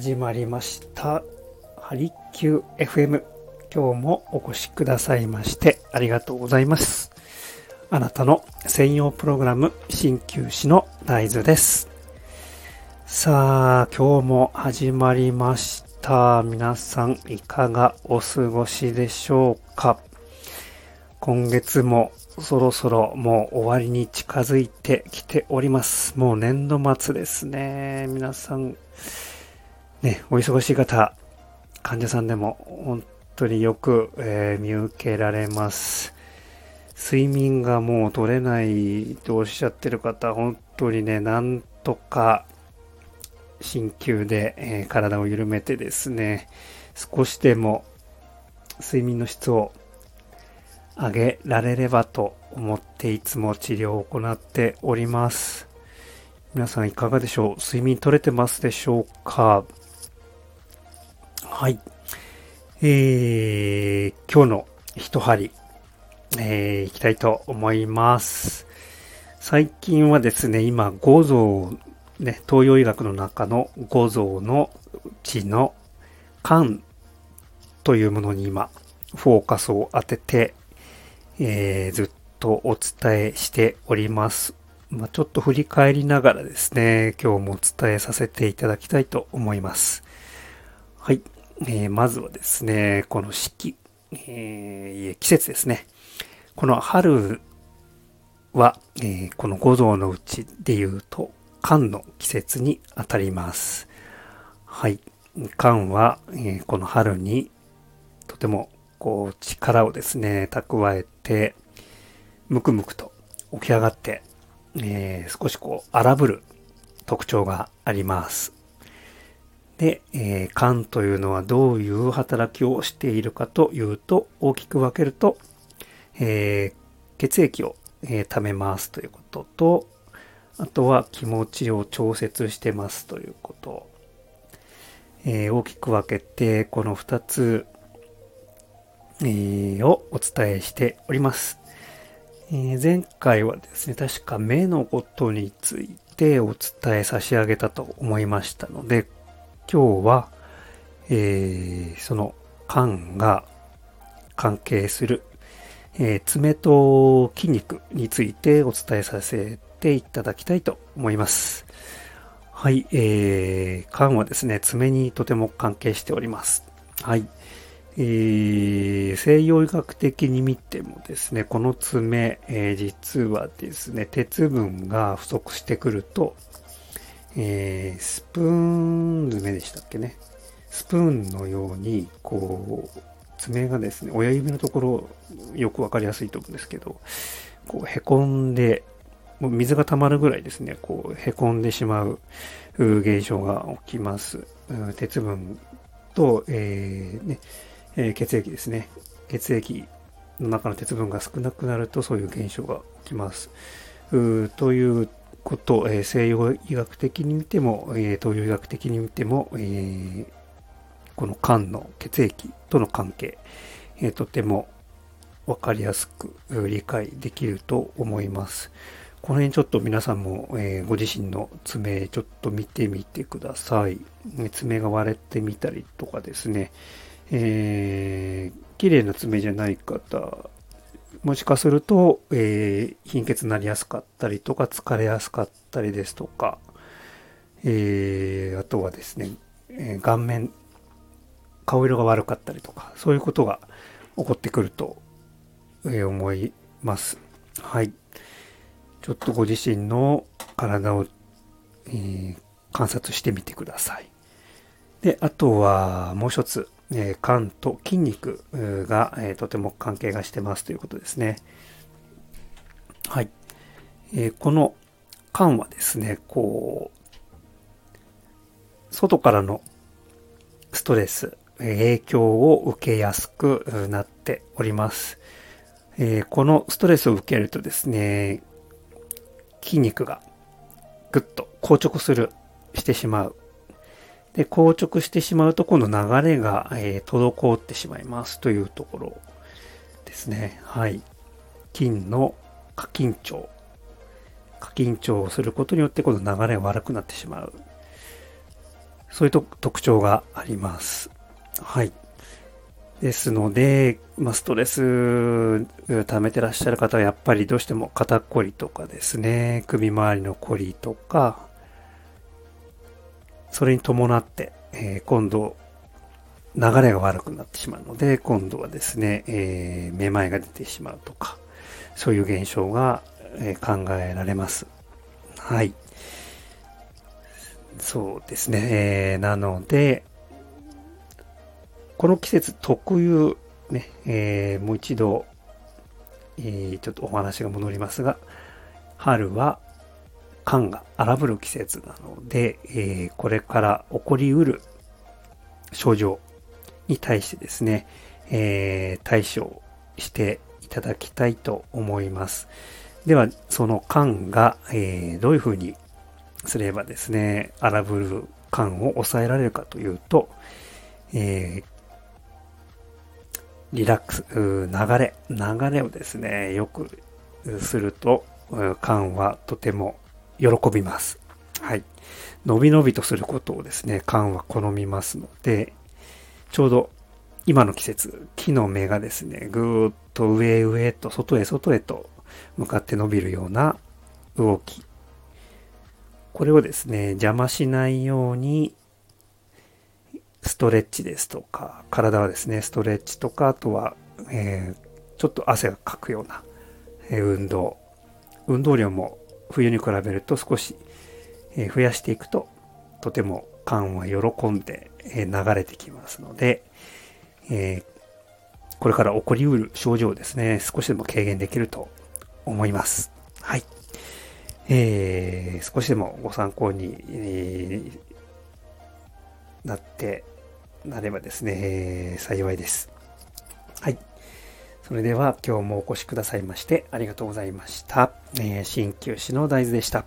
始まりました。ハリキュー FM 今日もお越しくださいましてありがとうございます。あなたの専用プログラム鍼灸師の大豆です。さあ今日も始まりました。皆さんいかがお過ごしでしょうか？今月もそろそろもう終わりに近づいてきております。もう年度末ですね。皆さん、ね、お忙しい方、患者さんでも本当によく、えー、見受けられます。睡眠がもう取れないとおっしゃってる方、本当にね、なんとか鍼灸で、えー、体を緩めてですね、少しでも睡眠の質を上げられればと思っていつも治療を行っております。皆さんいかがでしょう？睡眠取れてますでしょうか？はい。えー、今日の一針、えー、いきたいと思います。最近はですね、今、五臓、ね、東洋医学の中の五臓のうちの肝というものに今、フォーカスを当ててえー、ずっとお伝えしております。まあ、ちょっと振り返りながらですね、今日もお伝えさせていただきたいと思います。はい。えー、まずはですね、この四季、えー、季節ですね。この春は、えー、この五臓のうちで言うと、寒の季節にあたります。はい。寒は、えー、この春にとてもこう力をですね、蓄えて、むくむくと起き上がって、えー、少しこう荒ぶる特徴があります。で、えー、肝というのはどういう働きをしているかというと、大きく分けると、えー、血液を、えー、溜めますということと、あとは気持ちを調節してますということ。えー、大きく分けて、この2つえー、をお伝えしております。えー、前回はですね、確か目のことについてお伝え差し上げたと思いましたので、今日は、えー、その肝が関係する、えー、爪と筋肉についてお伝えさせていただきたいと思います。はい、えー、肝はですね、爪にとても関係しております。はい。えー、西洋医学的に見てもですね、この爪、えー、実はですね、鉄分が不足してくると、えー、スプーン爪でしたっけね。スプーンのように、こう、爪がですね、親指のところ、よくわかりやすいと思うんですけど、こう、へこんで、もう水が溜まるぐらいですね、こう、へこんでしまう現象が起きます。鉄分と、えー、ね、えー、血液ですね。血液の中の鉄分が少なくなるとそういう現象が起きます。ということ、え、西洋医学的に見ても、え、東洋医学的に見ても、え、この肝の血液との関係、え、とても分かりやすく理解できると思います。この辺ちょっと皆さんも、え、ご自身の爪ちょっと見てみてください。爪が割れてみたりとかですね、えー、綺麗な爪じゃない方、もしかすると、えー、貧血になりやすかったりとか、疲れやすかったりですとか、えー、あとはですね、えー、顔面、顔色が悪かったりとか、そういうことが起こってくると、え、思います。はい。ちょっとご自身の体を、え、観察してみてください。で、あとはもう一つ、え肝と筋肉が、えとても関係がしてますということですね。はい。えこの肝はですね、こう、外からのストレス、影響を受けやすくなっております。えこのストレスを受けるとですね、筋肉がぐっと硬直する、してしまうで、硬直してしまうと、この流れが、えー、滞ってしまいますというところですね。はい。筋の過緊張。過緊張をすることによって、この流れが悪くなってしまう。そういう特徴があります。はい。ですので、まあ、ストレス溜めてらっしゃる方はやっぱりどうしても肩こりとかですね、首周りのこりとか、それに伴って、えー、今度流れが悪くなってしまうので、今度はですね、えー、めまいが出てしまうとか、そういう現象が、えー、考えられます。はい。そうですね。えー、なので、この季節特有、ね、えー、もう一度、えー、ちょっとお話が戻りますが、春は寒が荒ぶる季節なので、えー、これから起こりうる症状に対してですね、えー、対処していただきたいと思います。では、その肝が、えー、どういうふうにすればですね、荒ぶる肝を抑えられるかというと、えー、リラックス、流れ、流れをですね、よくすると、肝はとても喜びます。はい。伸び伸びとすることをですね、肝は好みますので、ちょうど今の季節、木の芽がですね、ぐーっと上へ上へと、外へ外へと向かって伸びるような動き。これをですね、邪魔しないように、ストレッチですとか、体はですね、ストレッチとか、あとは、えー、ちょっと汗がかくような、えー、運動。運動量も冬に比べると少し、増やしていくと、とても肝は喜んで、流れてきますので、えこれから起こりうる症状ですね、少しでも軽減できると思います。はい。えー、少しでもご参考に、えー、なって、なればですね、幸いです。それでは今日もお越しくださいましてありがとうございました。え、鍼灸師の大豆でした。